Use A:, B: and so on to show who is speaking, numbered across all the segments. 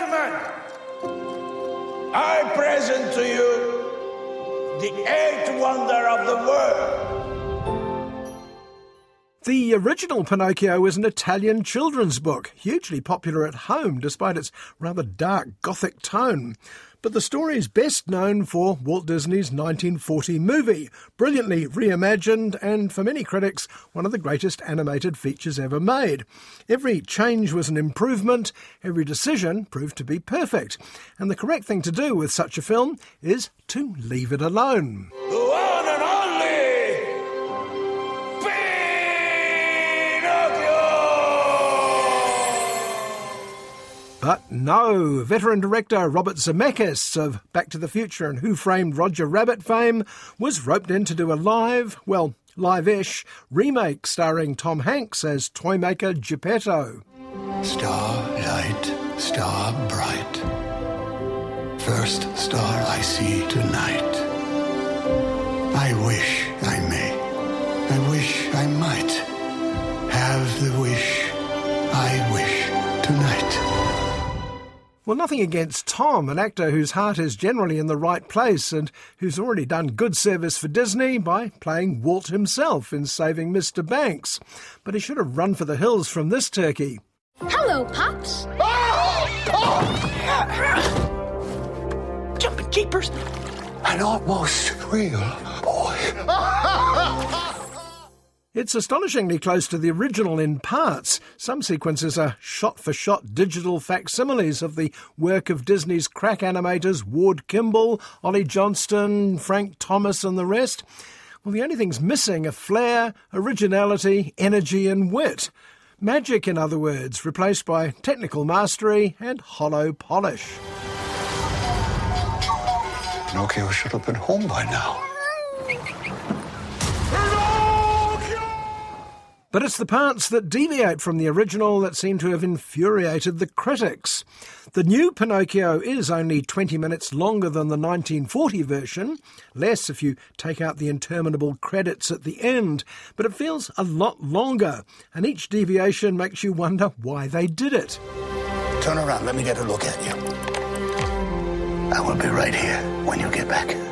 A: gentlemen, I present to you the eighth wonder of the world.
B: The original Pinocchio is an Italian children's book, hugely popular at home despite its rather dark Gothic tone. But the story is best known for Walt Disney's 1940 movie, brilliantly reimagined and, for many critics, one of the greatest animated features ever made. Every change was an improvement, every decision proved to be perfect. And the correct thing to do with such a film is to leave it alone. But no, veteran director Robert Zemeckis of Back to the Future and Who Framed Roger Rabbit fame was roped in to do a live, well, live-ish, remake starring Tom Hanks as toymaker Geppetto.
C: Starlight, star bright. First star I see tonight. I wish. I
B: Well, nothing against Tom, an actor whose heart is generally in the right place and who's already done good service for Disney by playing Walt himself in Saving Mr. Banks. But he should have run for the hills from this turkey.
D: Hello, Pops.
C: Jumping jeepers. An almost real boy.
B: It's astonishingly close to the original in parts. Some sequences are shot for shot digital facsimiles of the work of Disney's crack animators Ward Kimball, Ollie Johnston, Frank Thomas, and the rest. Well, the only things missing are flair, originality, energy, and wit. Magic, in other words, replaced by technical mastery and hollow polish.
C: Pinocchio should have been home by now.
B: But it's the parts that deviate from the original that seem to have infuriated the critics. The new Pinocchio is only 20 minutes longer than the 1940 version, less if you take out the interminable credits at the end, but it feels a lot longer, and each deviation makes you wonder why they did it.
C: Turn around, let me get a look at you. I will be right here when you get back.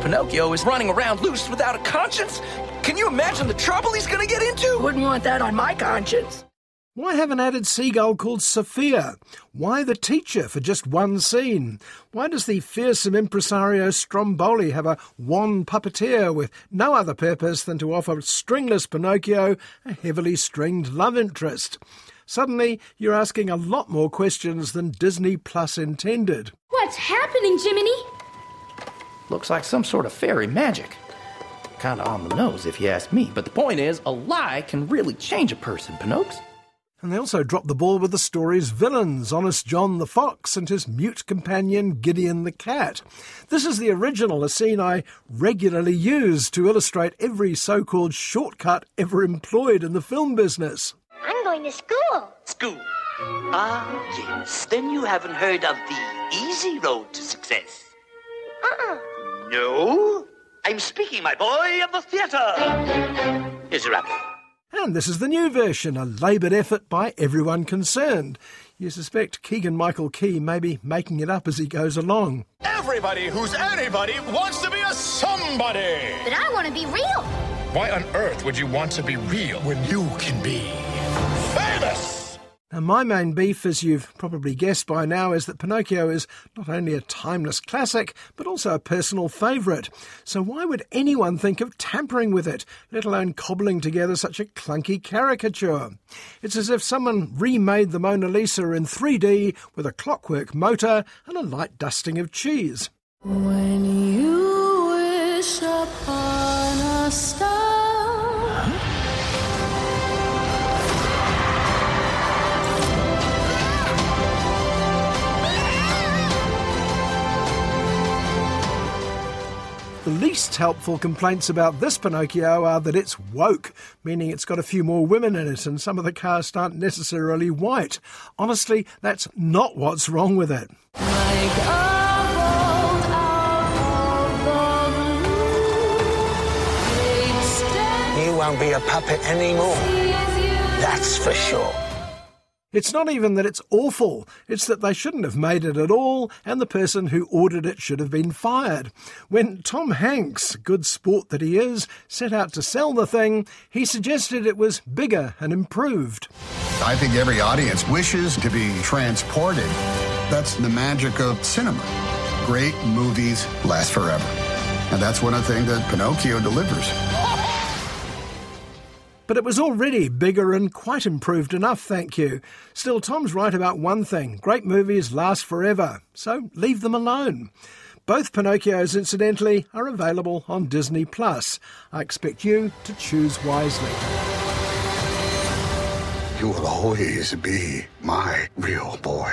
E: Pinocchio is running around loose without a conscience? Can you imagine the trouble he's gonna get into?
F: Wouldn't want that on my conscience.
B: Why have an added seagull called Sofia? Why the teacher for just one scene? Why does the fearsome impresario Stromboli have a wan puppeteer with no other purpose than to offer stringless Pinocchio a heavily stringed love interest? Suddenly, you're asking a lot more questions than Disney Plus intended.
D: What's happening, Jiminy?
E: Looks like some sort of fairy magic. Kinda on the nose, if you ask me. But the point is, a lie can really change a person, Pinocchio.
B: And they also dropped the ball with the story's villains, Honest John the Fox and his mute companion Gideon the Cat. This is the original, a scene I regularly use to illustrate every so called shortcut ever employed in the film business.
D: I'm going to school.
G: School. Ah, yes. Then you haven't heard of the easy road to success.
D: Uh-uh.
G: No? I'm speaking, my boy, of the theatre. Here's your apple.
B: And this is the new version, a laboured effort by everyone concerned. You suspect Keegan Michael Key may be making it up as he goes along.
H: Everybody who's anybody wants to be a somebody.
D: But I want to be real.
H: Why on earth would you want to be real when you can be famous?
B: Now, my main beef, as you've probably guessed by now, is that Pinocchio is not only a timeless classic, but also a personal favourite. So why would anyone think of tampering with it, let alone cobbling together such a clunky caricature? It's as if someone remade the Mona Lisa in 3D with a clockwork motor and a light dusting of cheese.
I: When you wish upon a star.
B: Least helpful complaints about this Pinocchio are that it's woke, meaning it's got a few more women in it and some of the cast aren't necessarily white. Honestly, that's not what's wrong with it.
C: You won't be a puppet anymore. That's for sure.
B: It's not even that it's awful, it's that they shouldn't have made it at all, and the person who ordered it should have been fired. When Tom Hanks, good sport that he is, set out to sell the thing, he suggested it was bigger and improved.
J: I think every audience wishes to be transported. That's the magic of cinema. Great movies last forever. And that's one of the things that Pinocchio delivers.
B: But it was already bigger and quite improved enough, thank you. Still, Tom's right about one thing great movies last forever, so leave them alone. Both Pinocchios, incidentally, are available on Disney Plus. I expect you to choose wisely.
C: You will always be my real boy.